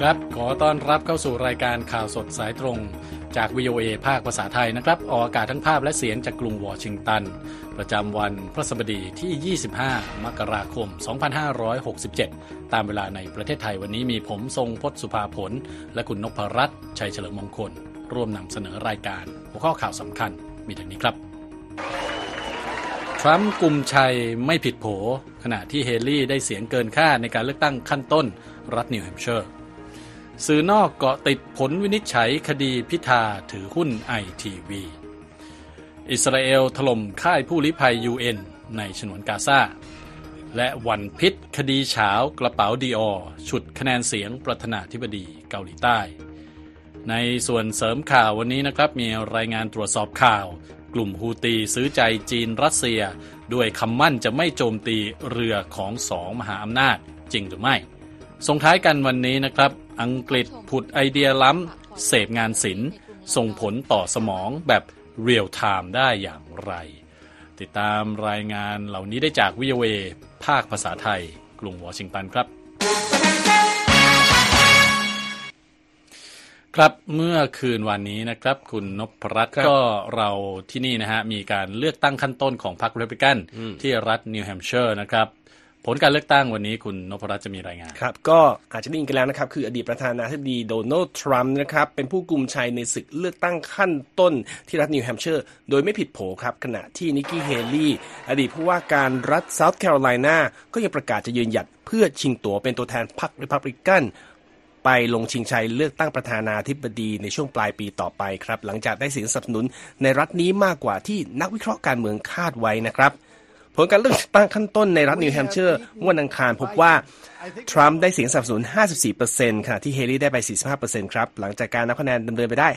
ครับ ขอต้อนรับเข้าสู่รายการข่าวสดสายตรง จาก VOA ภาคภาษาไทยนะครับ ออกอากาศทั้งภาพและเสียงจากกรุงวอชิงตัน ประจำวันพฤหัสบดีที่ 25 มกราคม 2567 ตามเวลาในประเทศไทยวันนี้มีผมทรงพศสุภาผล และคุณนพรัตน์ชัยเฉลิมมงคล ร่วมนำเสนอรายการ หัวข้อข่าวสำคัญมีดังนี้ครับทรัมป์กลุ่มชัยไม่ผิดโผ ขณะที่เฮลี่ได้เสียงเกินคาดในการเลือกตั้งขั้นต้น รัฐนิวแฮมป์เชอร์ สื่อนอกเกาะติดผลวินิจฉัยคดีพิธาถือหุ้นไอทีวีอิสราเอลถล่มค่ายผู้ลี้ภัย UN ในฉนวนกาซาและวันพิษคดีฉาวกระเป๋าดิออร์ฉุดคะแนนเสียงประธานาธิบดีเกาหลีใต้ ในส่วนเสริมข่าววันนี้นะครับ มีรายงานตรวจสอบข่าว กลุ่มฮูตีซื้อใจจีนรัสเซีย ด้วยคำมั่นจะไม่โจมตีเรือของสองมหาอำนาจจริงหรือไม่ ส่งท้ายกันวันนี้นะครับ อังกฤษผุดไอเดียล้ำเสพงานศิลป์ส่งผลต่อสมองแบบเรียลไทม์ได้อย่างไร ติดตามรายงานเหล่านี้ได้จาก VOA ภาคภาษาไทย กรุงวอชิงตันครับ ครับเมื่อคืนวันนี้นะครับ คุณนพรัตน์ก็เราที่นี่นะฮะ มีการเลือกตั้งขั้นต้นของพรรครีพับลิกันที่รัฐนิวแฮมป์เชอร์นะครับ ผลการเลือกตั้งวันนี้คุณนพรัตน์จะมีรายงาน ครับ ก็อาจจะได้ยินกันแล้วนะครับ คืออดีตประธานาธิบดีโดนัลด์ทรัมป์นะครับ เป็นผู้กุมชัยในศึกเลือกตั้งขั้นต้นที่รัฐนิวแฮมเชอร์ โดยไม่ผิดโผครับ ขณะที่นิกกี้เฮลี่อดีตผู้ว่าการรัฐเซาท์แคโรไลนาก็ยังประกาศจะยืนหยัดเพื่อชิงตั๋วเป็นตัวแทนพรรครีพับลิกันไปลงชิงชัยเลือกตั้งประธานาธิบดีในช่วงปลายปีต่อไปครับ หลังจากได้เสียงสนับสนุนในรัฐนี้มากกว่าที่นักวิเคราะห์การเมืองคาดไว้นะครับ ผลการเลือกตั้งขั้นต้นในรัฐนิวแฮมเชอร์เมื่อวันอังคารพบว่า ทรัมป์ได้เสียงสนับสนุน 54%ขณะที่เฮลี่ได้ไป 45%ครับ หลังจากการนับคะแนนดำเนินไปได้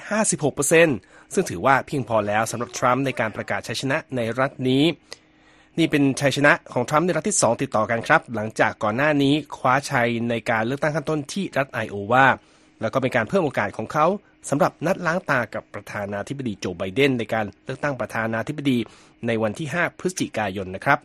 56%ซึ่งถือว่าเพียงพอแล้วสำหรับทรัมป์ในการประกาศชัยชนะในรัฐนี้ นี่เป็นชัยชนะของทรัมป์ในรัฐที่ 2 ติดต่อกันครับ หลังจากก่อนหน้านี้คว้าชัยในการเลือกตั้งขั้นต้นที่รัฐไอโอวาแล้วก็เป็นการเพิ่มโอกาสของเขาสำหรับนัดล้างตากับประธานาธิบดีโจไบเดนในการเลือกตั้งประธานาธิบดี ในวันที่ 5 พฤศจิกายนนะครับ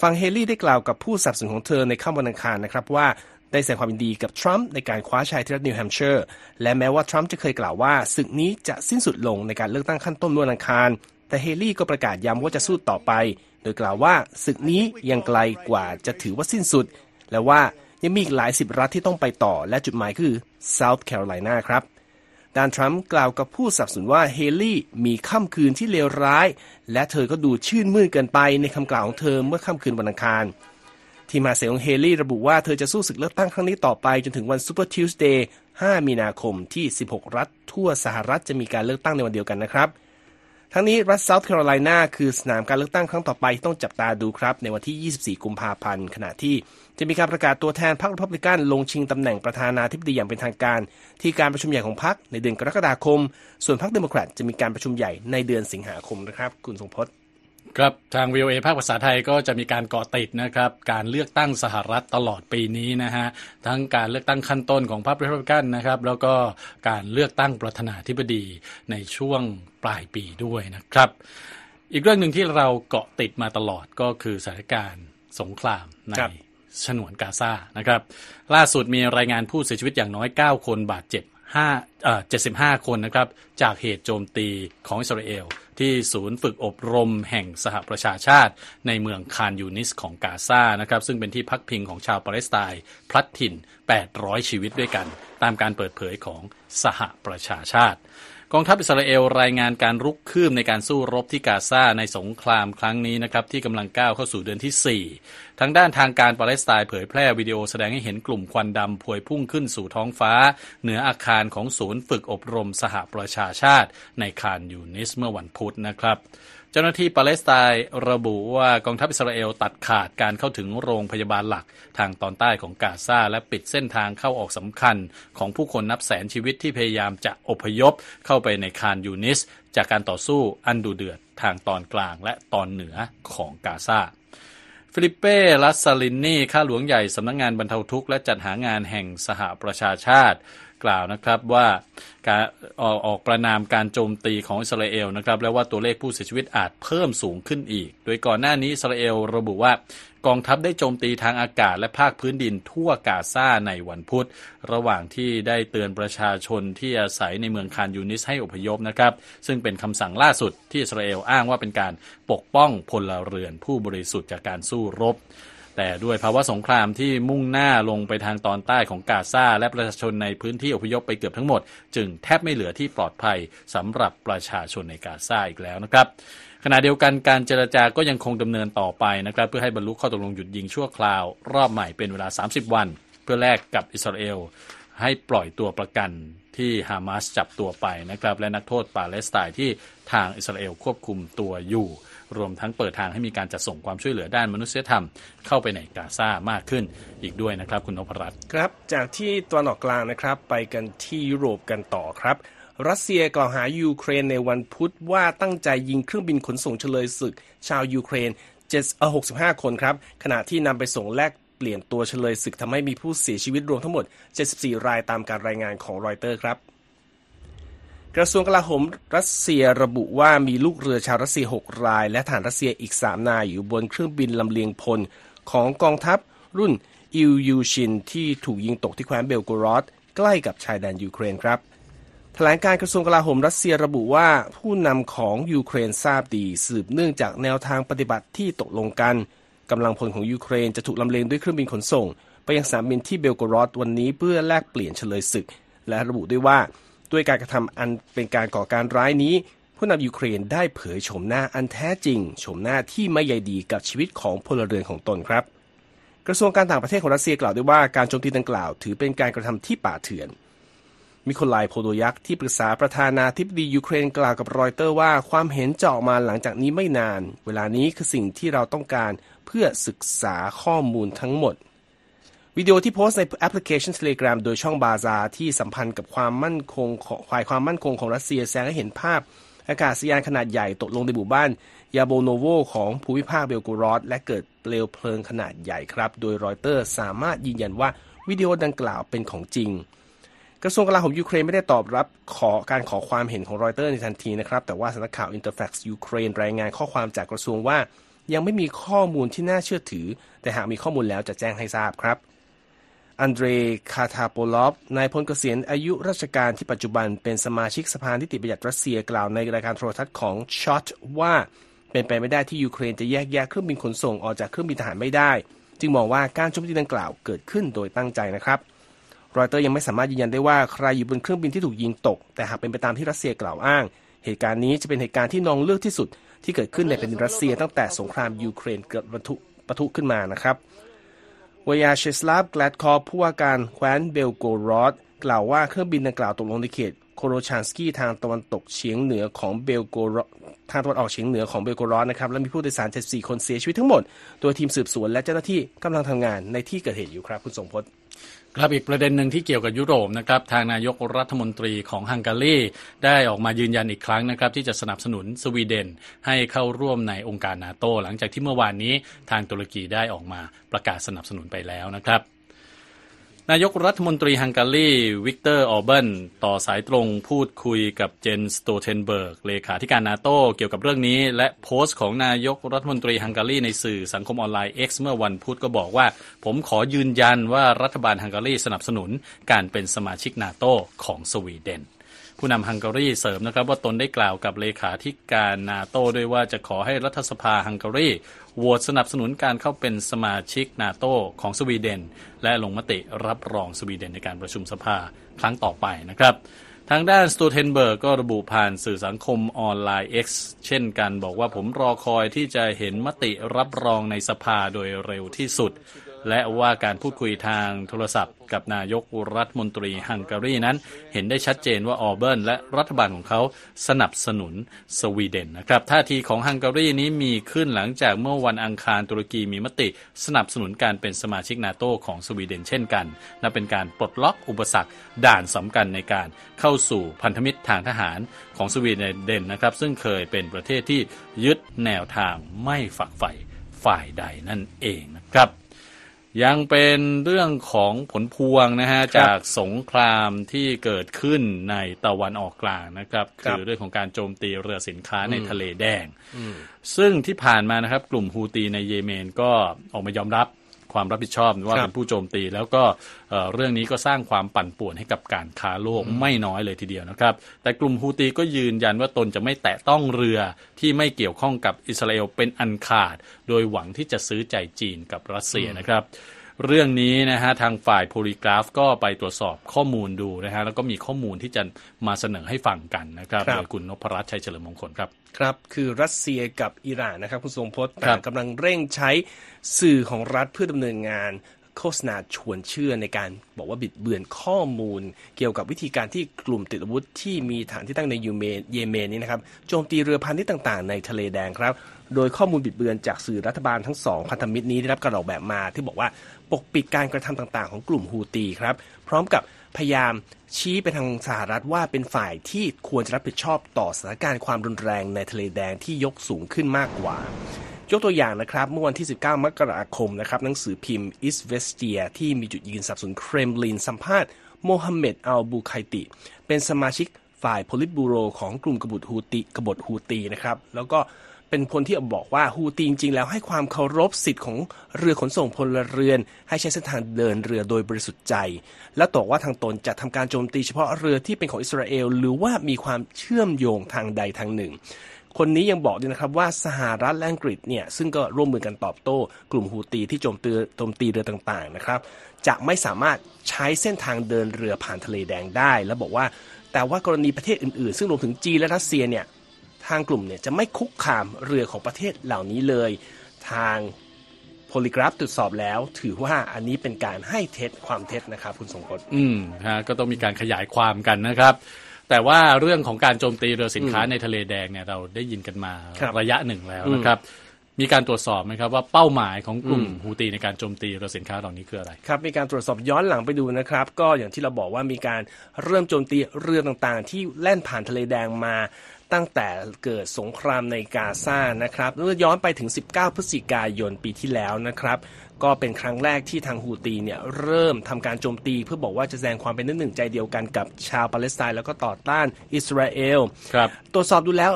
ฝั่งเฮลี่ได้กล่าวกับผู้สนับสนุนของเธอในค่ำวันอังคารนะครับว่าได้แสดงความยินดีกับทรัมป์ในการคว้าชัยที่รัฐนิวแฮมป์เชอร์และแม้ว่าทรัมป์จะเคยกล่าวว่าศึกนี้จะสิ้นสุดลงในการเลือกตั้งขั้นต้นเมื่อวันอังคาร แต่เฮลี่ก็ประกาศย้ำว่าจะสู้ต่อไป โดยกล่าวว่าศึกนี้ยังไกลกว่าจะถือว่าสิ้นสุด และว่ายังมีอีกหลายสิบรัฐที่ต้องไปต่อและจุดหมายคือ South Carolina ครับ ด้านทรัมป์กล่าวกับผู้สนับสนุนว่าเฮลี่มีค่ำคืนที่เลวร้าย และเธอก็ดูชื่นมื่นเกินไปในคำกล่าวของเธอเมื่อค่ำคืนวันอังคาร ทีมหาเสียงของเฮลี่ระบุว่าเธอจะสู้ศึกเลือกตั้งครั้งนี้ต่อไปจนถึงวัน Super Tuesday 5 มีนาคมที่ 16 รัฐ ทั่วสหรัฐจะมีการเลือกตั้งในวันเดียวกันนะครับ ทั้งนี้รัฐเซาท์แคโรไลนาคือสนามการเลือกตั้งครั้งต่อไปต้องจับตาดูครับ ในวันที่ 24 กุมภาพันธ์ขณะที่ จะมีการประกาศตัวแทนพรรครีพับลิกันลงชิงตำแหน่งประธานาธิบดีอย่างเป็นทางการ ที่การประชุมใหญ่ของพรรคในเดือนกรกฎาคม ส่วนพรรคเดโมแครตจะมีการประชุมใหญ่ในเดือนสิงหาคมนะครับ คุณทรงพจน์ครับทาง VOA ภาคภาษาไทยก็จะมีการเกาะติดนะครับการเลือกตั้งสหรัฐตลอดปีนี้นะฮะทั้งการเลือกตั้งขั้นต้นของพรรครีพับลิกันนะครับแล้วก็การเลือกตั้งประธานาธิบดีในช่วงปลายปีด้วยนะครับ อีกเรื่องหนึ่งที่เราเกาะติดมาตลอดก็คือสถานการณ์สงครามในครับ ฉนวนกาซานะครับ ล่าสุดมีรายงานผู้เสียชีวิตอย่างน้อย 9 คนบาดเจ็บ5เอ่อ75 คนนะครับ จากเหตุโจมตีของอิสราเอล ที่ศูนย์ฝึกอบรมแห่งสหประชาชาติ ในเมืองคานยูนิสของกาซานะครับ ซึ่งเป็นที่พักพิงของชาวปาเลสไตน์พลัดถิ่น 800 ชีวิตด้วยกัน ตามการเปิดเผยของสหประชาชาติ กองทัพอิสราเอลรายงานการรุกคืบในการสู้รบที่กาซาในสงครามครั้งนี้นะครับที่กำลังก้าวเข้าสู่เดือนที่ 4 ทางด้านทางการปาเลสไตน์เผยแพร่วิดีโอแสดงให้เห็นกลุ่มควันดำพวยพุ่งขึ้นสู่ท้องฟ้า เหนืออาคารของศูนย์ฝึกอบรมสหประชาชาติในคานยูนิสเมื่อวันพุธนะครับ เจ้าหน้าที่ปาเลสไตน์ระบุว่ากองทัพอิสราเอลตัดขาดการเข้าถึงโรงพยาบาลหลักทางตอนใต้ของกาซาและปิดเส้นทางเข้าออกสำคัญของผู้คนนับแสนชีวิตที่พยายามจะอพยพเข้าไปในคานยูนิส จากการต่อสู้อันดุเดือดทางตอนกลางและตอนเหนือของกาซาฟิลิปเป้ลัซซารินีข้าหลวงใหญ่สำนักงานบรรเทาทุกข์และจัดหางานแห่งสหประชาชาติ กล่าวนะครับว่าการออกออกประณามการโจมตีของอิสราเอลนะครับและว่าตัวเลขผู้เสียชีวิตอาจเพิ่มสูงขึ้นอีก โดยก่อนหน้านี้อิสราเอลระบุว่ากองทัพได้โจมตีทางอากาศและภาคพื้นดินทั่วกาซาในวันพุธ ระหว่างที่ได้เตือนประชาชนที่อาศัยในเมืองคานยูนิสให้อพยพนะครับ ซึ่งเป็นคำสั่งล่าสุดที่อิสราเอลอ้างว่าเป็นการปกป้องพลเรือนผู้บริสุทธิ์จากการสู้รบ แต่ด้วยภาวะสงครามที่มุ่งหน้าลงไปทางตอนใต้ของกาซาและประชาชนในพื้นที่อพยพไปเกือบทั้งหมด จึงแทบไม่เหลือที่ปลอดภัยสำหรับประชาชนในกาซาอีกแล้วนะครับขณะเดียวกันการเจรจาก็ยังคงดำเนินต่อไปนะครับเพื่อให้บรรลุข้อตกลงหยุดยิงชั่วคราว รอบใหม่เป็นเวลา 30 วัน เพื่อแลกกับอิสราเอลให้ปล่อยตัวประกันที่ฮามาสจับตัวไปนะครับและนักโทษปาเลสไตน์ที่ทางอิสราเอลควบคุมตัวอยู่ รวมทั้งเปิดทางให้มีการจัดส่งความช่วยเหลือด้านมนุษยธรรม เข้าไปในกาซามากขึ้นอีกด้วยนะครับ คุณนพรัตน์ครับ จากที่ตะวันออกกลางนะครับ ไปกันที่ยุโรปกันต่อครับรัสเซียกล่าวหายูเครนในวันพุธว่าตั้งใจยิงเครื่องบินขนส่งเฉลยศึก ชาวยูเครน65 คนครับ ขณะที่นำไปส่งแลกเปลี่ยนตัวเชลยศึกทำให้มีผู้เสียชีวิตรวมทั้งหมด 74 รายตามการรายงานของรอยเตอร์ครับ กระทรวงกลาโหมรัสเซียระบุว่ามีลูกเรือชาวรัสเซีย 6 ราย และทหารรัสเซียอีก 3 นายอยู่บนเครื่องบินลำเลียงพลของกองทัพรุ่นอิลยูชินที่ถูกยิงตกที่แคว้นเบลโกรอดใกล้กับชายแดนยูเครนครับแถลงการณ์กระทรวงกลาโหมรัสเซียระบุว่าผู้นำของยูเครนทราบดีสืบเนื่องจากแนวทางปฏิบัติที่ตกลงกันกำลังพลของยูเครนจะถูกลำเลียงด้วยเครื่องบินขนส่ง ไปยังสนามบินที่เบลโกรอดวันนี้เพื่อแลกเปลี่ยนเชลยศึก และระบุด้วยว่า ด้วยการกระทำอันเป็นการก่อการร้ายนี้ ผู้นำยูเครนได้เผยโฉมหน้าอันแท้จริงโฉมหน้าที่ไม่ใยดีกับชีวิตของพลเรือนของตนครับ กระทรวงการต่างประเทศของรัสเซียกล่าวด้วยว่าการโจมตีดังกล่าวถือเป็นการกระทำที่ป่าเถื่อนมิไคโลโพโดลยักที่ปรึกษาประธานาธิบดียูเครนกล่าวกับรอยเตอร์ว่าความเห็นจะออกมาหลังจากนี้ไม่นาน เวลานี้คือสิ่งที่เราต้องการเพื่อศึกษาข้อมูลทั้งหมด วิดีโอที่โพสต์ในแอปพลิเคชัน Telegram โดยช่องบาซาที่สัมพันธ์กับความมั่นคงของฝ่ายความมั่นคงของรัสเซียแสดงให้เห็นภาพ อากาศยานขนาดใหญ่ตกลงในหมู่บ้านยาโบโนโวของภูมิภาคเบลโกรอด และเกิดเปลวเพลิงขนาดใหญ่ครับ โดยรอยเตอร์สามารถยืนยันว่าวิดีโอดังกล่าวเป็นของจริง กระทรวงกลาโหมยูเครนไม่ได้ตอบรับขอการขอความเห็นของรอยเตอร์ในทันทีนะครับ แต่ว่าสำนักข่าว Interfax ยูเครนรายงานข้อความจากกระทรวงว่า ยังไม่มีข้อมูลที่น่าเชื่อถือ แต่หากมีข้อมูลแล้วจะแจ้งให้ทราบครับ อันเดรคาร์ตาโปลอฟนายพลเกษียณอายุราชการที่ปัจจุบันเป็นสมาชิกสภานิติบัญญัติรัสเซียกล่าวในรายการโทรทัศน์ของช็อตว่าเป็นไปไม่ได้ที่ยูเครนจะแยกแยะเครื่องบินขนส่งออกจากเครื่องบินทหารไม่ได้ จึงมองว่าการโจมตีดังกล่าวเกิดขึ้นโดยตั้งใจนะครับรอยเตอร์ยังไม่สามารถยืนยันได้ว่าใครอยู่บนเครื่องบินที่ถูกยิงตก แต่หากเป็นไปตามที่รัสเซียกล่าวอ้าง เหตุการณ์นี้จะเป็นเหตุการณ์ที่นองเลือดที่สุดที่เกิดขึ้นในแผ่นดินรัสเซียตั้งแต่สงครามยูเครนเกิดปะทุปะทุขึ้นมานะครับ วยาเชสลาฟแกลดคอฟผู้ว่าการแคว้นเบลโกรอดกล่าวว่าเครื่องบินดังกล่าวตกลงในเขตโคโรชานสกี้ทางตะวันตกเฉียงเหนือของเบลโกรทางตะวันออกเฉียงเหนือของเบลโกรอดนะครับและมีผู้โดยสาร 74 คนเสียชีวิตทั้งหมด โดยทีมสืบสวนและเจ้าหน้าที่กำลังทำงานในที่เกิดเหตุอยู่ครับคุณสงพจน์ ครับอีกประเด็นหนึ่งที่เกี่ยวกับยุโรปนะครับทางนายกรัฐมนตรีของฮังการีได้ออกมายืนยันอีกครั้งนะครับที่จะสนับสนุนสวีเดน ให้เข้าร่วมในองค์การนาโต หลังจากที่เมื่อวานนี้ทางตุรกีได้ออกมาประกาศสนับสนุนไปแล้วนะครับ นายกรัฐมนตรีฮังการีวิกเตอร์ออร์บานต่อสายตรงพูดคุยกับเจนส์สโตลเทนเบิร์กเลขาธิการนาโตเกี่ยวกับเรื่องนี้ และโพสต์ของนายกรัฐมนตรีฮังการีในสื่อสังคมออนไลน์ X เมื่อวันพุธก็บอกว่า ผมขอยืนยันว่ารัฐบาลฮังการีสนับสนุนการเป็นสมาชิกนาโตของสวีเดน ผู้นำฮังการีเสริมนะครับ ว่าตนได้กล่าวกับเลขาธิการนาโต้ด้วยว่าจะขอให้รัฐสภาฮังการีโหวตสนับสนุนการเข้าเป็นสมาชิกนาโต้ของสวีเดน และลงมติรับรองสวีเดนในการประชุมสภาครั้งต่อไปนะครับทางด้านสโตลเทนเบิร์กก็ระบุผ่านสื่อสังคมออนไลน์ X เช่นกันบอกว่าผมรอคอยที่จะเห็นมติรับรองในสภาโดยเร็วที่สุด และว่าการพูดคุยทางโทรศัพท์ กับนายกรัฐมนตรีฮังการีนั้น เห็นได้ชัดเจนว่าออเบิร์นและรัฐบาลของเขาสนับสนุนสวีเดนนะครับท่าทีของฮังการีนี้มีขึ้นหลังจากเมื่อวันอังคารตุรกีมีมติสนับสนุนการเป็นสมาชิกนาโตของสวีเดนเช่นกันและเป็นการปลดล็อกอุปสรรคด่านสำคัญในการเข้าสู่พันธมิตรทางทหารของสวีเดนนะครับ ซึ่งเคยเป็นประเทศที่ยึดแนวทางไม่ฝักใฝ่ฝ่ายใดนั่นเองนะครับ ยังเป็นเรื่องของผลพวงนะฮะครับจากสงครามที่เกิดขึ้นในตะวันออกกลางนะครับครับคือเรื่องของการโจมตีเรือสินค้าในทะเลแดง ซึ่งที่ผ่านมานะครับ กลุ่มฮูตีในเยเมนก็ออกมายอมรับ ความรับผิดชอบว่าครับเป็นผู้โจมตี แล้วก็เอ่อเรื่องนี้ก็สร้างความปั่นป่วนให้กับการค้าโลกไม่น้อยเลยทีเดียวนะครับ แต่กลุ่มฮูตีก็ยืนยันว่าตนจะไม่แตะต้องเรือที่ไม่เกี่ยวข้องกับอิสราเอลเป็นอันขาด โดยหวังที่จะซื้อใจจีนกับรัสเซียนะครับ เรื่องนี้นะฮะทางฝ่ายโพลีกราฟก็ไปตรวจสอบข้อมูลดูนะฮะแล้วก็มีข้อมูลที่จะมาเสนอให้ฟังกันนะครับครับโดยคุณนพรัตน์ชัยเฉลิมมงคลครับครับคือรัสเซียกับอิหร่านนะครับคุณทรงพจน์ครัต่าบงกำลังเร่งใช้สื่อของรัฐเพื่อดำเนินงานโฆษณาชวนเชื่อในการบอกว่าบิดเบือนข้อมูล เกี่ยวกับวิธีการที่กลุ่มติดอาวุธที่มีฐานที่ตั้งในยูเมนเยเมนนี้นะครับโจมตีเรือพาณิชย์ต่างๆ ในทะเลแดงครับ โดยข้อมูลบิดเบือนจากสื่อรัฐบาลทั้งสองพันธมิตรนี้ได้รับการออกแบบมาที่บอกว่าป กปิดการกระทำต่างๆ ของกลุ่มฮูตีครับ พร้อมกับพยายามชี้ไปทางสหรัฐว่าเป็นฝ่ายที่ควรจะรับผิดชอบต่อสถานการณ์ความรุนแรงในทะเลแดงที่ยกสูงขึ้นมากกว่า ยกตัวอย่างนะครับเมื่อวันที่ 19 มกราคมนะครับหนังสือพิมพ์อิสเวสเตียที่มีจุดยืนสนับสนุนเครมลินสัมภาษณ์โมฮัมเหม็ดอัลบูไคติ เป็นสมาชิกฝ่ายโพลิตบูโรของกลุ่มกบฏฮูตีกบฏฮูตีนะครับแล้วก็ เป็นคนที่บอกว่าฮูตีจริงๆ แล้วให้ความเคารพสิทธิ์ของเรือขนส่งพลเรือน ให้ใช้เส้นทางเดินเรือโดยบริสุทธิ์ใจ และตอกว่าทางตนจะทำการโจมตีเฉพาะเรือที่เป็นของอิสราเอล หรือว่ามีความเชื่อมโยงทางใดทางหนึ่ง คนนี้ยังบอกด้วยนะครับว่าสหรัฐและอังกฤษเนี่ยซึ่งก็ร่วมมือกันตอบโต้กลุ่มฮูตีที่โจมตีโจมตีเรือต่างๆนะครับจะไม่สามารถใช้เส้นทางเดินเรือผ่านทะเลแดงได้ แล้วบอกว่าแต่ว่ากรณีประเทศอื่นๆ ซึ่งรวมถึงจีนและรัสเซียเนี่ย ทางกลุ่มเนี่ยจะไม่คุกคามเรือของประเทศเหล่านี้เลย ทางโพลิกราฟตรวจสอบแล้ว ถือว่าอันนี้เป็นการให้เท็จความเท็จนะครับคุณสงพจน์อืมฮะก็ต้องมีการขยายความกันนะครับแต่ว่าเรื่องของการโจมตีเรือสินค้าในทะเลแดงเนี่ยเราได้ยินกันมาครับระยะหนึ่งแล้วนะครับ มีการตรวจสอบไหมครับว่าเป้าหมายของกลุ่มฮูตีในการโจมตีเรือสินค้าเหล่านี้คืออะไรครับมีการตรวจสอบย้อนหลังไปดูนะครับ ก็อย่างที่เราบอกว่ามีการเริ่มโจมตีเรือต่างๆ ที่แล่นผ่านทะเลแดงมา ตั้งแต่เกิดสงครามในกาซานะครับเมื่อย้อนไปถึง 19 พฤศจิกายนปีที่แล้วนะครับ ก็เป็นครั้งแรกที่ทางฮูตีเนี่ยเริ่มทำการโจมตีเพื่อบอกว่าจะแสดงความเป็นหนึ่งใจเดียวกันกับชาวปาเลสไตน์แล้วก็ต่อต้านอิสราเอลครับตรวจสอบดูแล้ว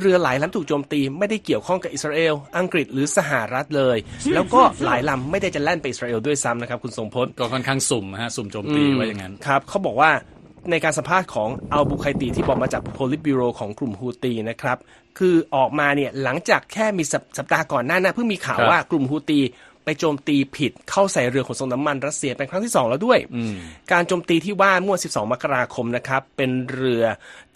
เรือหลายลำถูกโจมตีไม่ได้เกี่ยวข้องกับอิสราเอลอังกฤษหรือสหรัฐเลย แล้วก็หลายลำไม่ได้จะแล่นไปอิสราเอลด้วยซ้ำนะครับคุณทรงพจน์ก็ค่อนข้างสุ่มฮะสุ่มโจมตีว่าอย่างนั้นครับเขาบอกว่า ในการสัมภาษณ์ของอัลบูไคตีที่บอกมาจากโพลิตบิโรของกลุ่มฮูตีนะครับ คือออกมาเนี่ยหลังจากแค่มีสัปสัปดาห์ก่อนหน้านะเพิ่งมีข่าวครับว่ากลุ่มฮูตีไปโจมตีผิดเข้าใส่เรือขนส่งน้ำมันรัสเซียเป็นครั้งที่ 2 แล้วด้วย การโจมตีที่ว่าเมื่อ 12 มกราคมนะครับ เป็นเรือ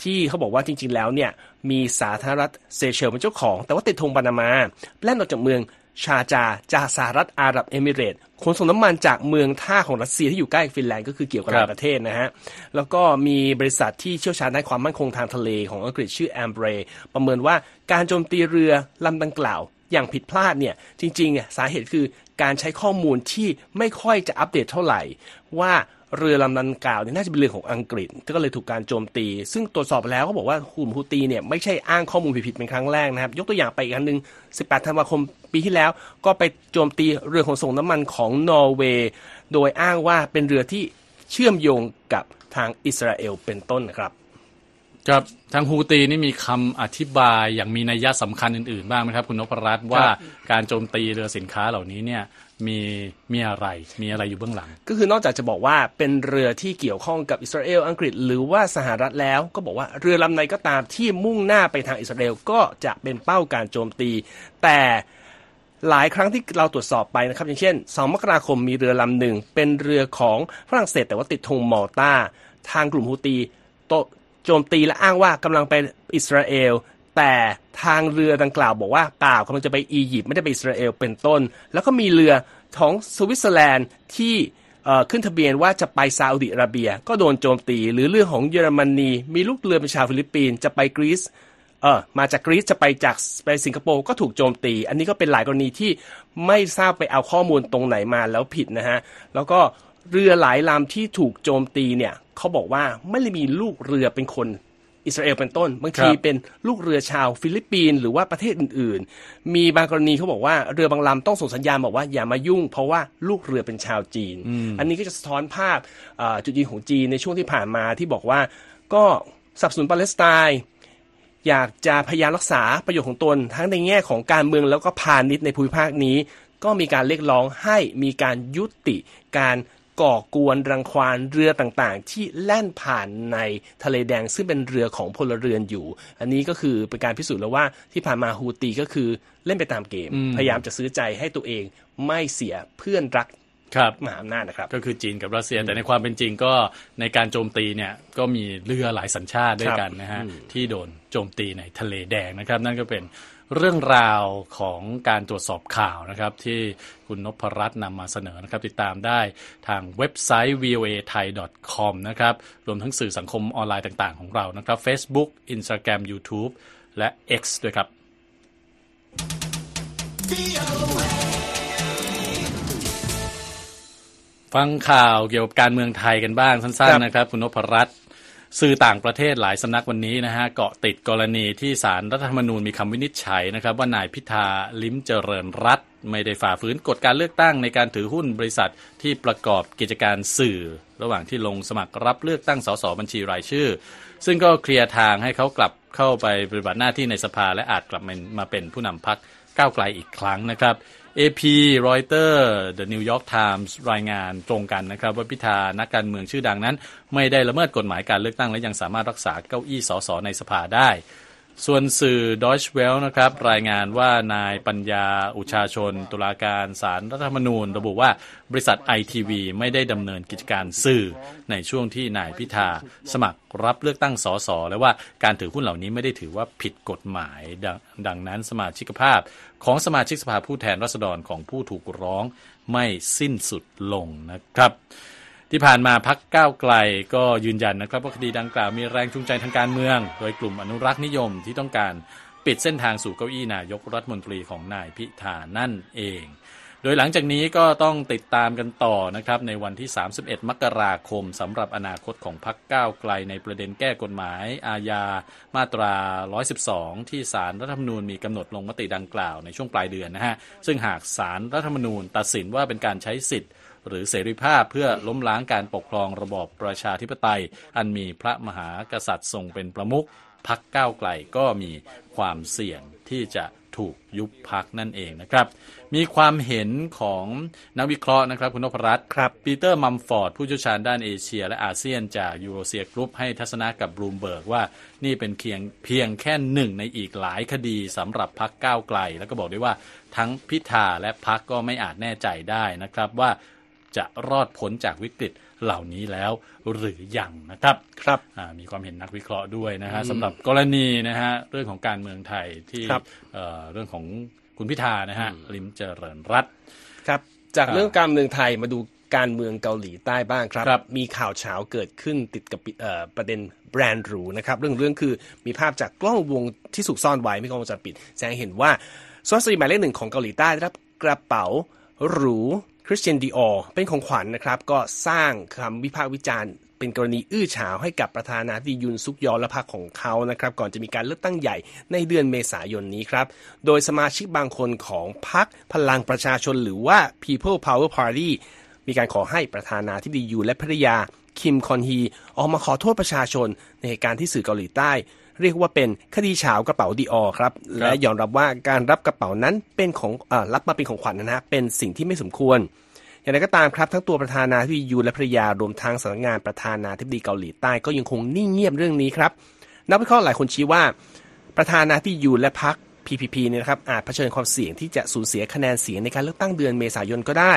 ที่เขาบอกว่าจริง ๆ แล้วเนี่ยมีสาธารณรัฐเซเชลเป็นเจ้าของ แต่ว่าติดธงปานามาแล่นออกจากเมือง ชาจาจากสหรัฐอาหรับเอมิเรตส์ขนส่งน้ำมันจากเมืองท่าของรัสเซียที่อยู่ใกล้ฟินแลนด์ก็คือเกี่ยวกับหลายประเทศนะฮะ แล้วก็มีบริษัทที่เชี่ยวชาญด้านความมั่นคงทางทะเลของอังกฤษชื่อแอมเบรประเมินว่าการโจมตีเรือลำดังกล่าว อย่างผิดพลาดเนี่ย จริงๆเนี่ยสาเหตุคือการใช้ข้อมูลที่ไม่ค่อยจะอัปเดตเท่าไหร่ว่า เรือลำดังกล่าวเนี่ยน่าจะเป็นเรือของอังกฤษก็เลยถูกการโจมตี ซึ่งตรวจสอบแล้วเขาบอกว่ากลุ่มฮูตีเนี่ยไม่ใช่อ้างข้อมูลผิดๆเป็นครั้งแรกนะครับ ยกตัวอย่างไปอีกอันหนึ่ง18 ธันวาคมปีที่แล้ว ก็ไปโจมตีเรือขนส่งน้ำมันของนอร์เวย์โดยอ้างว่าเป็นเรือที่เชื่อมโยงกับทางอิสราเอลเป็นต้นนะครับครับทางฮูตีนี่มีคำอธิบายอย่างมีนัยยะสำคัญอื่นๆบ้างไหมครับ คุณนพรัตน์ว่าการโจมตีเรือสินค้าเหล่านี้เนี่ย มีมีอะไรมีอะไรอยู่เบื้องหลัง ก็คือนอกจากจะบอกว่าเป็นเรือที่เกี่ยวข้องกับอิสราเอลอังกฤษ หรือว่าสหรัฐแล้วก็บอกว่าเรือลำไหนก็ตามที่มุ่งหน้าไปทางอิสราเอลก็จะเป็นเป้าการโจมตี แต่หลายครั้งที่เราตรวจสอบไปนะครับ อย่างเช่น 2 มกราคมมีเรือลำหนึ่ง เป็นเรือของฝรั่งเศสแต่ว่าติดธงมอลตาทางกลุ่มฮูตีโตโจมตีและอ้างว่ากำลังไปอิสราเอล แต่ทางเรือดังกล่าวบอกว่าเปล่ากำลังจะไปอียิปต์ไม่ได้ไปอิสราเอลเป็นต้น แล้วก็มีเรือของสวิตเซอร์แลนด์ที่ขึ้นทะเบียนว่าจะไปซาอุดิอาระเบีย ก็โดนโจมตี หรือเรื่องของเยอรมนีมีลูกเรือเป็นชาวฟิลิปปินส์จะไปกรีซเออมาจากกรีซจะไปจากไปสิงคโปร์ก็ถูกโจมตี อันนี้ก็เป็นหลายกรณีที่ไม่ทราบไปเอาข้อมูลตรงไหนมาแล้วผิดนะฮะแล้วก็เรือหลายลำที่ถูกโจมตีเนี่ยเขาบอกว่าไม่ได้มีลูกเรือเป็นคน อิสราเอลเป็นต้น บางทีครับเป็นลูกเรือชาวฟิลิปปินส์หรือว่าประเทศอื่นๆ มีบางกรณีเขาบอกว่าเรือบางลำต้องส่งสัญญาณบอกว่าอย่ามายุ่ง เพราะว่าลูกเรือเป็นชาวจีน อันนี้ก็จะสะท้อนภาพอ่าจุดยืนของจีนในช่วงที่ผ่านมาที่บอกว่าก็สนับสนุนปาเลสไตน์อยากจะพยายามรักษาประโยชน์ของตน ทั้งในแง่ของการเมืองแล้วก็พาณิชย์ในภูมิภาคนี้ ก็มีการเรียกร้องให้มีการยุติการ ก่อกวนรังควานเรือต่างๆ ที่แล่นผ่านในทะเลแดงซึ่งเป็นเรือของพลเรือนอยู่ อันนี้ก็คือเป็นการพิสูจน์แล้วว่าที่ผ่านมาฮูตีก็คือเล่นไปตามเกม พยายามจะซื้อใจให้ตัวเองไม่เสียเพื่อนรักครับมหาอำนาจนะครับ ก็คือจีนกับรัสเซีย แต่ในความเป็นจริงก็ในการโจมตีเนี่ยก็มีเรือหลายสัญชาติด้วยกันนะฮะที่โดนโจมตีในทะเลแดงนะครับ นั่นก็เป็น เรื่องราวของการตรวจสอบข่าวนะครับ ที่คุณนพรัตน์นำมาเสนอนะครับ ติดตามได้ทางเว็บไซต์ voa thai com นะครับ รวมทั้งสื่อสังคมออนไลน์ต่างๆของเรานะครับ Facebook Instagram YouTube และ X ด้วยครับ ฟังข่าวเกี่ยวกับการเมืองไทยกันบ้างสั้นๆนะครับ คุณนพรัตน์ สื่อต่างประเทศหลายสำนักวันนี้นะฮะเกาะติดกรณีที่สารรัฐธรรมนูญมีคำวินิจฉัยนะครับ ว่านายพิธาลิ้มเจริญรัตไม่ได้ฝ่าฝืนกฎการเลือกตั้งในการถือหุ้นบริษัทที่ประกอบกิจการสื่อ ระหว่างที่ลงสมัครรับเลือกตั้งสสบัญชีรายชื่อ ซึ่งก็เคลียร์ทางให้เขากลับเข้าไปปฏิบัติหน้าที่ในสภาและอาจกลับมาเป็นผู้นำพักก้าวไกลอีกครั้งนะครับ AP Reuters The New York Times รายงานตรงกันนะครับว่าพิธานักการเมืองชื่อดังนั้น ไม่ได้ละเมิดกฎหมายการเลือกตั้งและยังสามารถรักษาเก้าอี้สสในสภาได้ ส่วนสื่อ Deutsche Welle นะครับ รายงานว่านายปัญญาอุชาชน ตุลาการศารรัฐธรรมนูญ ระบุว่าบริษัทไอทีวีไม่ได้ดำเนินกิจการสื่อในช่วงที่นายพิธาสมัครรับเลือกตั้งสสและว่าการถือหุ้นเหล่านี้ไม่ได้ถือว่าผิดกฎหมายดดังนั้นสมาชิกภาพของสมาชิกสภาผู้แทนราษฎรของผู้ถูกร้องไม่สิ้นสุดลงนะครับ ที่ผ่านมาพักก้าวไกลก็ยืนยันนะครับว่าคดีดังกล่าวมีแรงจูงใจทางการเมือง โดยกลุ่มอนุรักษ์นิยมที่ต้องการปิดเส้นทางสู่เก้าอี้นายกรัฐมนตรีของนายพิธานั่นเอง โดยหลังจากนี้ก็ต้องติดตามกันต่อนะครับในวันที่ 31 มกราคมสำหรับอนาคตของพักก้าวไกลในประเด็นแก้กฎหมาย อาญามาตรา 112 ที่สารรัฐธรรมนูญมีกำหนดลงมติดังกล่าวในช่วงปลายเดือนนะฮะซึ่งหากสารรัฐธรรมนูญตัดสินว่าเป็นการใช้สิทธิ์ หรือเสรีภาพเพื่อล้มล้างการปกครองระบอบประชาธิปไตย อันมีพระมหากษัตริย์ทรงเป็นประมุขพรรคก้าวไกลก็มีความเสี่ยงที่จะถูกยุบพรรคนั่นเองนะครับ มีความเห็นของนักวิเคราะห์นะครับคุณนพรัตน์ครับปีเตอร์มัมฟอร์ดผู้เชี่ยวชาญด้านเอเชีย และอาเซียนจากยูเรเซียกรุ๊ปให้ทัศนะกับบลูมเบิร์กว่านี่เป็นเพียงเพียงแค่หนึ่งในอีกหลายคดีสำหรับพรรคก้าวไกล แล้วก็บอกด้วยว่าทั้งพิธาและพักก็ไม่อาจแน่ใจได้นะครับว่า จะรอดพ้นจากวิกฤตเหล่านี้แล้วหรือยังนะครับครับอ่ามีความเห็นนักวิเคราะห์ด้วยนะฮะสำหรับกรณีนะฮะเรื่องของการเมืองไทยที่ครับเอ่อเรื่องของคุณพิธานะฮะลิมเจริญรัตน์ครับ จากครับเรื่องการเมืองไทยมาดูการเมืองเกาหลีใต้บ้างครับครับมีข่าวเช้าเกิดขึ้นติดกับเอ่อประเด็นแบรนด์หรูนะครับเรื่องเรื่องคือมีภาพจากกล้องวงที่ถูกซ่อนไว้ไม่กล้องวงจรปิดแสดงให้เห็นว่าสุภาพสตรีหมายเลขหนึ่งของเกาหลีใต้ได้รับกระเป๋าหรู คริสเตียนดีออเป็นของขวัญนะครับ ก็สร้างคำวิพากษ์วิจารณ์เป็นกรณีอื้อฉาวให้กับประธานาธิบดียุนซุกยอและพรรคของเขานะครับ ก่อนจะมีการเลือกตั้งใหญ่ในเดือนเมษายนนี้ครับ โดยสมาชิกบางคนของพรรคพลังประชาชนหรือว่า People Power Party มีการขอให้ประธานาธิบดียูและภรรยาคิมคอนฮีออกมาขอโทษประชาชนในเหตุการณ์ที่สื่อเกาหลีใต้ เรียกว่าเป็นคดีเฉาวกระเป๋าดีออครับ และยอมรับว่าการรับกระเป๋านั้นเป็นของเออรับมาเป็นของขวัญนะฮะเป็นสิ่งที่ไม่สมควร อย่างไรก็ตามครับ ทั้งตัวประธานาธิบดียูและภรรยารวมทั้งสำนักงานประธานาธิบดีเกาหลีใต้ก็ยังคงนิ่งเงียบเรื่องนี้ครับนักวิเคราะห์หลายคนชี้ว่า ประธานาธิบดียูและพรรค PPP เนี่ยนะครับอาจเผชิญความเสี่ยงที่จะสูญเสียคะแนนเสียงในการเลือกตั้งเดือนเมษายนก็ได้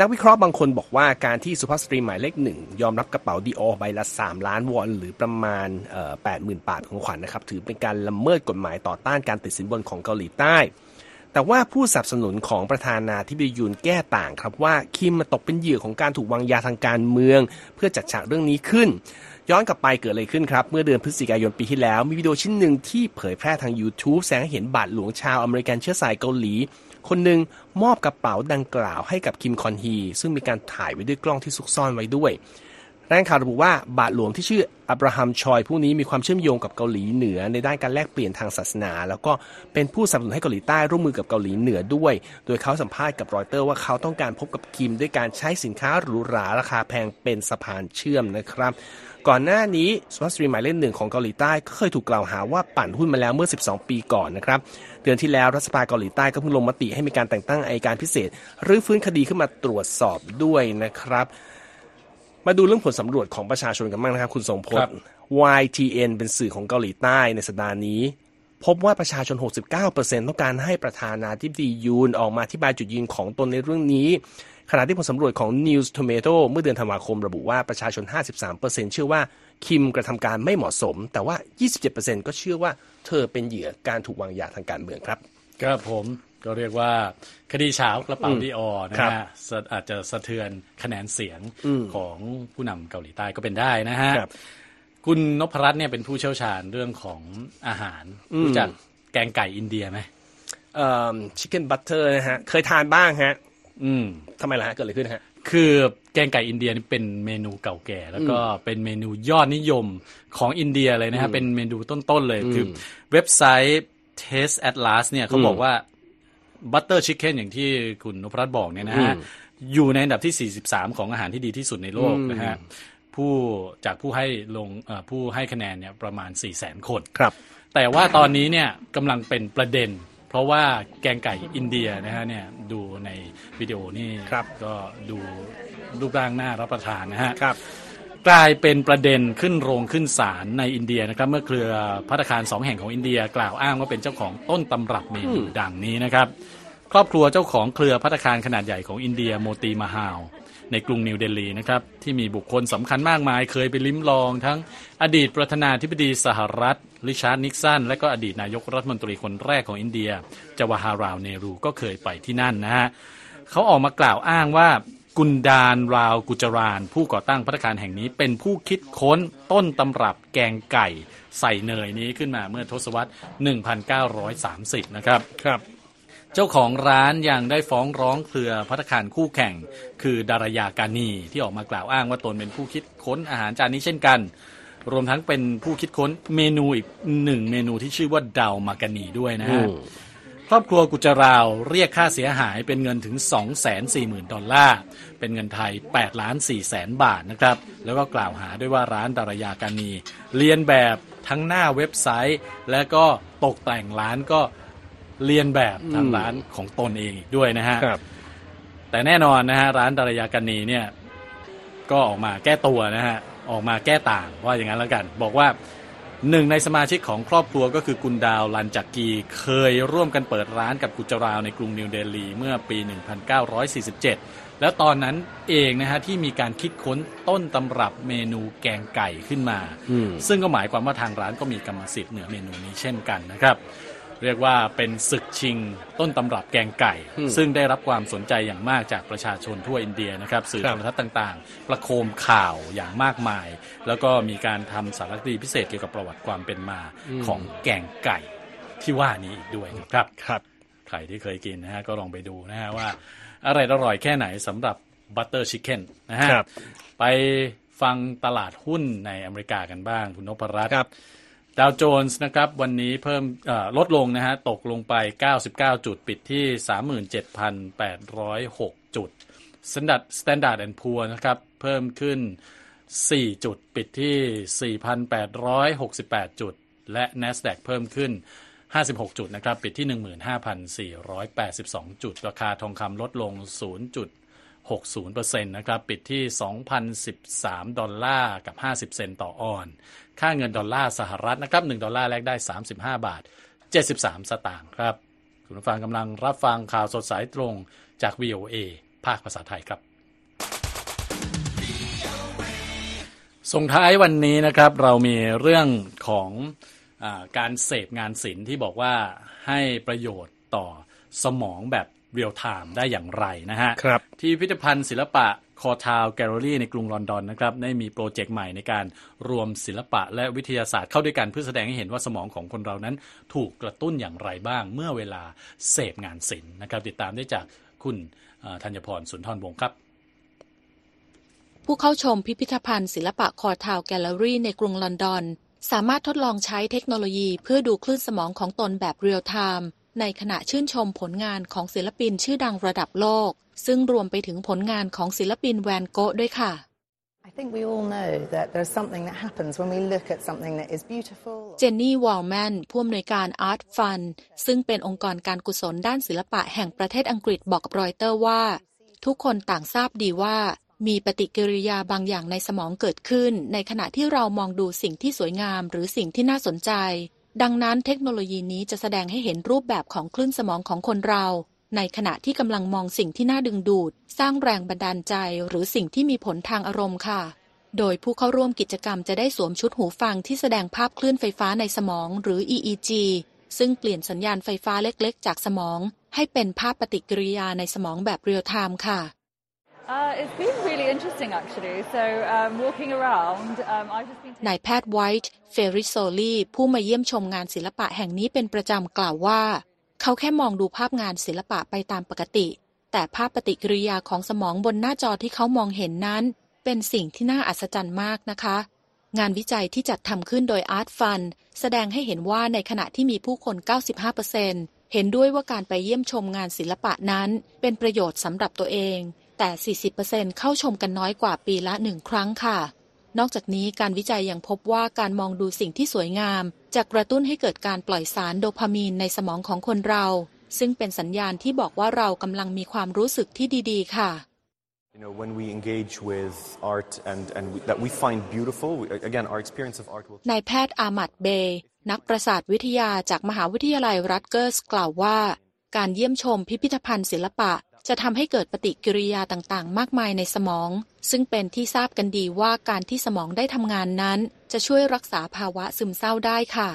นักวิเคราะห์บางคนบอกว่าการที่สุภาพสตรีหมายเลขหนึ่งยอมรับกระเป๋าดิออร์ใบละ 3 ล้านวอน หรือประมาณแปดหมื่นบาทของขวัญนะครับ ถือเป็นการละเมิดกฎหมายต่อต้านการติดสินบนของเกาหลีใต้ แต่ว่าผู้สนับสนุนของประธานาธิบดียูนแก้ต่างครับว่าคิมมาตกเป็นเหยื่อของการถูกวางยาทางการเมือง เพื่อจัดฉากเรื่องนี้ขึ้น ย้อนกลับไปเกิดอะไรขึ้นครับ เมื่อเดือนพฤศจิกายนปีที่แล้ว มีวิดีโอชิ้นหนึ่งที่เผยแพร่ทาง YouTube แสดงให้เห็นบาทหลวงชาวอเมริกันเชื้อสายเกาหลี คนหนึ่งมอบกระเป๋าดังกล่าวให้กับคิมกอนฮี ซึ่งมีการถ่ายไว้ด้วยกล้องที่ซุกซ่อนไว้ด้วยรายงานข่าวระบุว่าบาทหลวงที่ชื่ออับราฮัมชอยผู้นี้มีความเชื่อมโยงกับเกาหลีเหนือในด้านการแลกเปลี่ยนทางศาสนา แล้วก็เป็นผู้สนับสนุนให้เกาหลีใต้ร่วมมือกับเกาหลีเหนือด้วย โดยเขาสัมภาษณ์กับรอยเตอร์ว่าเขาต้องการพบกับคิมด้วยการใช้สินค้าหรูหราราคาแพงเป็นสะพานเชื่อมนะครับ ก่อนหน้านี้สุภาพสตรีหมายเลขหนึ่งของเกาหลีใต้ก็เคยถูกกล่าวหาว่าปั่นหุ้นมาแล้วเมื่อ 12 ปีก่อนนะครับ เดือนที่แล้วรัฐบาลเกาหลีใต้ก็เพิ่งลงมติให้มีการแต่งตั้งอัยการพิเศษรื้อฟื้นคดีขึ้นมาตรวจสอบด้วยนะครับ มาดูเรื่องผลสำรวจของประชาชนกันบ้างนะครับ คุณทรงพจครัน์บ YTN เป็นสื่อของเกาหลีใต้ในสัปดาห์นี้พบว่าประชาชน 69%ต้องการให้ประธานาธิบดียูนออกมาอธิบายจุดยืนของตนในเรื่องนี้ ขณะที่ผลสำรวจของ News Tomato เมื่อเดือนธันวาคมระบุว่าประชาชน 53%เชื่อว่าคิมกระทำการไม่เหมาะสม แต่ว่า 27%ก็เชื่อว่าเธอเป็นเหยื่อการถูกวางยาทางการเมืองครับครับผมก็เรียกว่าคดีเช้ากระเป๋าดีออนะครัฮะบสะอาจจะสะเทือนคะแนนเสียงอืมของผู้นำเกาหลีใต้ก็เป็นได้นะฮะครับคุณนพรัตน์เนี่ยเป็นผู้เชี่ยวชาญเรื่องของอาหารอืมรู้จักแกงไก่อินเดียไหมชิคเก้นบัตเตอร์นะฮะ เคยทานบ้างฮะ อืมทำไมล่ะฮะเกิดอะไรขึ้นฮะ คือแกงไก่อินเดียนี่เป็นเมนูเก่าแก่ แล้วก็เป็นเมนูยอดนิยมของอินเดียเลยนะฮะ เป็นเมนูต้นๆเลย คือเว็บไซต์ Taste Atlas เนี่ยเขาบอกว่า butter chicken อย่างที่คุณนพรัตน์บอกเนี่ยนะฮะ อยู่ในอันดับที่ 43 ของอาหารที่ดีที่สุดในโลกนะฮะผู้จากผู้ให้ลงเอ่อผู้ให้คะแนนเนี่ยประมาณ 4 0 0 0 0 0 คนครับ แต่ว่าตอนนี้เนี่ยกำลังเป็นประเด็น เพราะว่าแกงไก่อินเดียนะฮะเนี่ยดูในวิดีโอนี่ครับก็ดูรูปร่างหน้ารับประทานนะฮะครับกลายเป็นประเด็นขึ้นโรงขึ้นศาลในอินเดียนะครับ เมื่อเครือพัตตาคารสองแห่งของอินเดีย กล่าวอ้างว่าเป็นเจ้าของต้นตำรับเมนูดังนี้นะครับ ครอบครัวเจ้าของเครือพัตตาคารขนาดใหญ่ของอินเดียโมตีมาฮาลในกรุงนิวเดลีนะครับ ที่มีบุคคลสำคัญมากมายเคยไปลิ้มลองทั้งอดีตประธานาธิบดีสหรัฐ ริชาร์ดนิกสันและก็อดีตนายกรัฐมนตรีคนแรกของอินเดียจาวาฮาราวเนรูก็เคยไปที่นั่นนะฮะเขาออกมากล่าวอ้างว่ากุนดานราวกุจราน ผู้ก่อตั้งพัตตาคารแห่งนี้เป็นผู้คิดค้นต้นตำรับแกงไก่ใส่เนยนี้ขึ้นมาเมื่อทศวรรษ 1930 นะครับครับ เจ้าของร้านยังได้ฟ้องร้องเครือพัตตาคารคู่แข่ง คือดารายากานีที่ออกมากล่าวอ้างว่าตนเป็นผู้คิดค้นอาหารจานนี้เช่นกัน รวมทั้งเป็นผู้คิดค้นเมนูอีกหนึ่งเมนูที่ชื่อว่าดาวมากานีด้วยนะฮะครอบครัวกุจราวเรียกค่าเสียหายเป็นเงินถึง 240,000 ดอลลาร์ เป็นเงินไทย8ล้าน4แสนบาทนะครับ แล้วก็กล่าวหาด้วยว่าร้านดารายากานีเรียนแบบทั้งหน้าเว็บไซต์ และก็ตกแต่งร้านก็เรียนแบบทางร้านของตนเองอีกด้วยนะฮะครับแต่แน่นอนนะฮะร้านดารายากานีเนี่ยก็ออกมาแก้ตัวนะฮะ ออกมาแก้ต่างว่าอย่างนั้นแล้วกัน บอกว่าหนึ่งในสมาชิกของครอบครัวก็คือกุนดาวลันจักกีเคยร่วมกันเปิดร้านกับกุจราวในกรุงนิวเดลีเมื่อปี 1947 แล้วตอนนั้นเองนะฮะที่มีการคิดค้นต้นตำรับเมนูแกงไก่ขึ้นมาอืมซึ่งก็หมายความว่าทางร้านก็มีกรรมสิทธิ์เหนือเมนูนี้เช่นกันนะครับ เรียกว่าเป็นศึกชิงต้นตำรับแกงไก่อืมซึ่งได้รับความสนใจอย่างมากจากประชาชนทั่วอินเดียนะครับสื่อครัโทบรทัศน์ต่างๆ ประโคมข่าวอย่างมากมาย แล้วก็มีการทำสารคดีพิเศษเกี่ยวกับประวัติความเป็นมาของแกงไก่ที่ว่านี้อีกด้วยนะครับครับใครที่เคยกินนะฮะก็ลองไปดูนะฮะว่าอร่อยอร่อยแค่ไหนสำหรับ butter chicken นะฮะครับไปฟังตลาดหุ้นในอเมริกากันบ้างคุณนพรัตน์ครับ ดาวโจนส์นะครับวันนี้เพิ่มลดลงนะฮะตกลงไป 99 จุดปิดที่ 37,806 จุด Standard Standard and Poor นะครับเพิ่มขึ้น 4 จุดปิดที่ 4,868 จุด และ NASDAQ เพิ่มขึ้น 56 จุดนะครับปิดที่ 15,482 จุด ราคาทองคำลดลง 0.60%นะครับปิดที่ 2,013 ดอลลาร์กับ 50 เซนต์ต่อออน ค่าเงินดอลลาร์สหรัฐนะครับ1ดอลลาร์แลกได้ 35 บาท 73 สตางค์ครับคุณผู้ฟังกำลังรับฟังข่าวสดสายตรงจาก VOA ภาคภาษาไทยครับ ส่งท้ายวันนี้นะครับเรามีเรื่องของอาการเสพงานศิลป์ที่บอกว่าให้ประโยชน์ต่อสมองแบบเรียลไทม์ได้อย่างไรนะฮะครับที่พิพิธภัณฑ์ศิลปะ Courtauld Gallery ในกรุงลอนดอนนะครับได้มีโปรเจกต์ใหม่ในการรวมศิลปะและวิทยาศาสตร์เข้าด้วยกันเพื่อแสดงให้เห็นว่าสมองของคนเรานั้นถูกกระตุ้นอย่างไรบ้างเมื่อเวลาเสพงานศิลป์นะครับ ติดตามได้จากคุณธัญพรสุนทรวงศ์ครับผู้เข้าชมพิพิธภัณฑ์ศิลปะ Courtauld Gallery ในกรุงลอนดอน สามารถทดลองใช้เทคโนโลยีเพื่อดูคลื่นสมองของตนแบบเรียลไทม์ ในขณะชื่นชมผลงานของศิลปินชื่อดังระดับโลก ซึ่งรวมไปถึงผลงานของศิลปินแวนโก๊ะด้วยค่ะ I think we all know that there's something that happens when we look at something that is beautiful. เจนนี่วอลแมนผู้อำนวยการ Art Fund ซึ่งเป็นองค์กรการกุศลด้านศิลปะแห่งประเทศอังกฤษบอกกับรอยเตอร์ว่า ทุกคนต่างทราบดีว่ามีปฏิกิริยาบางอย่างในสมองเกิดขึ้น ในขณะที่เรามองดูสิ่งที่สวยงามหรือสิ่งที่น่าสนใจ ดังนั้นเทคโนโลยีนี้จะแสดงให้เห็นรูปแบบของคลื่นสมองของคนเรา ในขณะที่กำลังมองสิ่งที่น่าดึงดูด สร้างแรงบันดาลใจ หรือสิ่งที่มีผลทางอารมณ์ค่ะ โดยผู้เข้าร่วมกิจกรรมจะได้สวมชุดหูฟังที่แสดงภาพคลื่นไฟฟ้าในสมองหรือ EEG ซึ่งเปลี่ยนสัญญาณไฟฟ้าเล็กๆ จากสมอง ให้เป็นภาพปฏิกิริยาในสมองแบบเรียลไทม์ค่ะ นายแพทย์ไวท์เฟริโซลีผู้มาเยี่ยมชมงานศิลปะแห่งนี้เป็นประจำกล่าวว่า เขาแค่มองดูภาพงานศิลปะไปตามปกติ แต่ภาพปฏิกิริยาของสมองบนหน้าจอที่เขามองเห็นนั้น เป็นสิ่งที่น่าอัศจรรย์มากนะคะ งานวิจัยที่จัดทำขึ้นโดย Art Fund แสดงให้เห็นว่าในขณะที่มีผู้คน 95%เห็นด้วยว่าการไปเยี่ยมชมงานศิลปะนั้น เป็นประโยชน์สำหรับตัวเอง แต่ 40%เข้าชมกันน้อยกว่าปีละหนึ่งครั้งค่ะ นอกจากนี้การวิจัยยังพบว่าการมองดูสิ่งที่สวยงาม จะกระตุ้นให้เกิดการปล่อยสารโดพามีนในสมองของคนเรา ซึ่งเป็นสัญญาณที่บอกว่าเรากำลังมีความรู้สึกที่ดีๆ ค่ะ You know, when we engage with art and, and we, that we find beautiful, we, again, our experience of art will นายแพทย์อามัดเบย์นักประสาทวิทยาจากมหาวิทยาลัยรัตเกิร์สกล่าวว่า การเยี่ยมชมพิพิธภัณฑ์ศิลปะ จะทำให้เกิดปฏิกิริยาต่างๆ มากมายในสมอง ซึ่งเป็นที่ทราบกันดีว่าการที่สมองได้ทำงานนั้น จะช่วยรักษาภาวะซึมเศร้าได้ค่ะ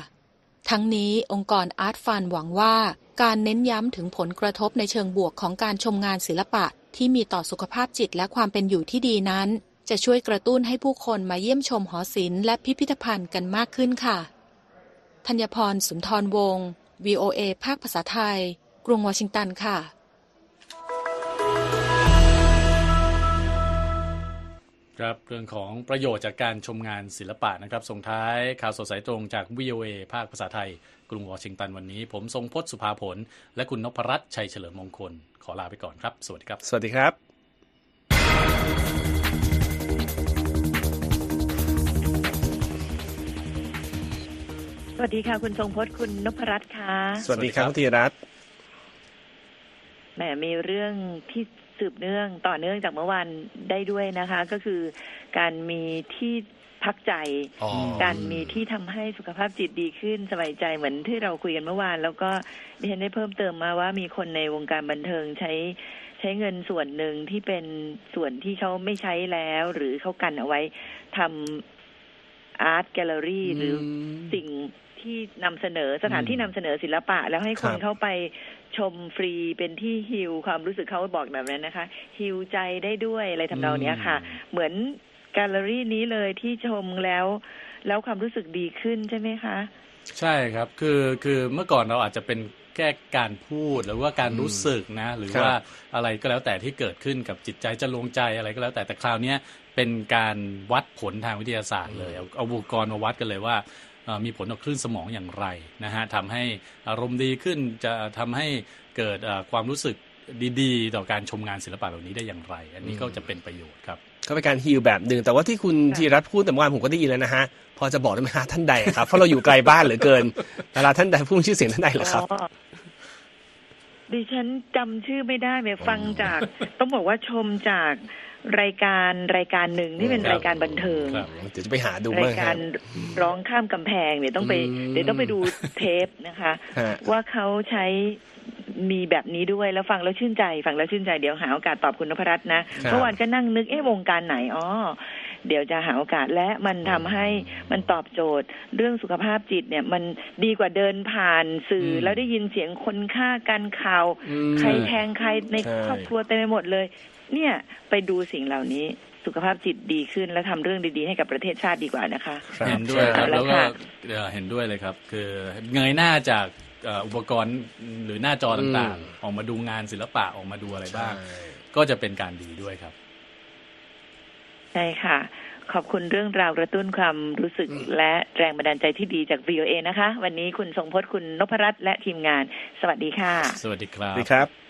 ทั้งนี้องค์กรอาร์ตฟันหวังว่า การเน้นย้ำถึงผลกระทบในเชิงบวกของการชมงานศิลปะ ที่มีต่อสุขภาพจิตและความเป็นอยู่ที่ดีนั้น จะช่วยกระตุ้นให้ผู้คนมาเยี่ยมชมหอศิลป์และพิพิธภัณฑ์กันมากขึ้นค่ะธัญพรสุนทรวงศ์ VOA ภาคภาษาไทย กรุงวอชิงตันค่ะ ครับเรื่องของประโยชน์จากการชมงานศิลปะนะครับส่งท้ายข่าวสดสายตรงจาก VOA ภาคภาษาไทย กรุงวอชิงตันวันนี้ ผมทรงพจน์สุภาผล และคุณนพรัตน์ชัยเฉลิมมงคล ขอลาไปก่อนครับ สวัสดีครับ สวัสดีครับสวัสดีค่ะ คุณทรงพจน์คุณนพรัตน์ค่ะ สวัสดีครับสวัคุสณดีธีครับรัตน์แหมมีเรื่องที่ สืบเนื่องต่อเนื่องจากเมื่อวานได้ด้วยนะคะ ก็คือการมีที่พักใจอ๋อการมีที่ทำให้สุขภาพจิตดีขึ้นสบายใจเหมือนที่เราคุยกันเมื่อวาน แล้วก็ดิฉันได้เพิ่มเติมมาว่ามีคนในวงการบันเทิงใช้ใช้เงินส่วนหนึ่งที่เป็นส่วนที่เขาไม่ใช้แล้ว หรือเขากันเอาไว้ทำอาร์ตแกลเลอรี่หรือสิ่ง ที่นำเสนอสถานที่นำเสนอศิลปะ แล้วให้คนครับเข้าไปชมฟรีเป็นที่ฮิวความรู้สึกเขาบอกแบบนั้นนะคะฮิวใจได้ด้วยอะไรทำนองเนี้ยค่ะ เหมือนแกลเลอรี่นี้เลยที่ชมแล้ว แล้วความรู้สึกดีขึ้นใช่ไหมคะ ใช่ครับคือคือเมื่อก่อนเราอาจจะเป็นแค่การพูดหรือว่าการรู้สึกนะ หรือครับว่าอะไรก็แล้วแต่ที่เกิดขึ้นกับจิตใจจะลงใจอะไรก็แล้วแต่แต่คราวเนี้ยเป็นการวัดผลทางวิทยาศาสตร์เลย เอาเอาอุปกรณ์มาวัดกันเลยว่าเอ่อ มีผลต่อคลื่นสมองอย่างไรนะฮะทำให้อารมณ์ดีขึ้นจะทำให้เกิดเอ่อความรู้สึกดีๆ ต่อการชมงานศิลปะแบบนี้ได้อย่างไร อันนี้ก็จะเป็นประโยชน์ครับก็เป็นการฮีลแบบหนึ่งแต่ว่าที่คุณค่ะธีรัตน์พูดแต่เมื่อวานผมก็ได้ยินแล้วนะฮะ พอจะบอกได้ไหมฮะท่านใดครับ เพราะเราอยู่ไกลบ้านเหลือเกินดาราท่านใดพูดชื่อเสียงท่านใดเหรอครับอ๋อดิฉันจำชื่อไม่ได้เลยฟังจาก ต้องบอกว่าชมจาก รายการรายการหนึ่งที่เป็นครับรายการบันเทิงครับเดี๋ยวจะไปหาดูราบ้างยคการัรบร้องข้ามกำแพงเนี่ยต้องไปอืมเดี๋ยวต้องไปดูเทปนะคะฮะว่าเขาใช้มีแบบนี้ด้วยแล้วฟังแล้วชื่นใจ ฟังแล้วชื่นใจเดี๋ยวหาโอกาสตอบคุณนพรัตน์นะครับเมื่อวานก็นั่งนึกเอ๊ะวงการไหนอ๋อเดี๋ยวจะหาโอกาสและมันทำให้มันตอบโจทย์ เรื่องสุขภาพจิตเนี่ย มันดีกว่าเดินผ่านสื่ออมแล้วได้ยินเสียงคนฆ่ากันข่าวอืมใครแทงใครในใช่ครอบครัวเต็มไปหมดเลย เนี่ยไปดูสิ่งเหล่านี้สุขภาพจิตดีขึ้นและทำเรื่องดีๆให้กับประเทศชาติดีกว่านะคะครับเห็นด้วยครับใช่แล้วก็ค่ะเอ่อเห็นด้วยเลยครับ คือเงยหน้าจากเอ่ออุปกรณ์หรือหน้าจอต่างอืมๆออกมาดูงานศิลปะออกมาดูอะไรบ้างใช่ก็จะเป็นการดีด้วยครับ ใช่ค่ะ ขอบคุณเรื่องราวกระตุ้นความรู้สึกและแรงบันดาลใจที่ดีจาก VOA นะคะ วันนี้คุณทรงพจน์คุณนพรัตน์และทีมงาน สวัสดีค่ะ สวัสดีครับสวัสดีครับ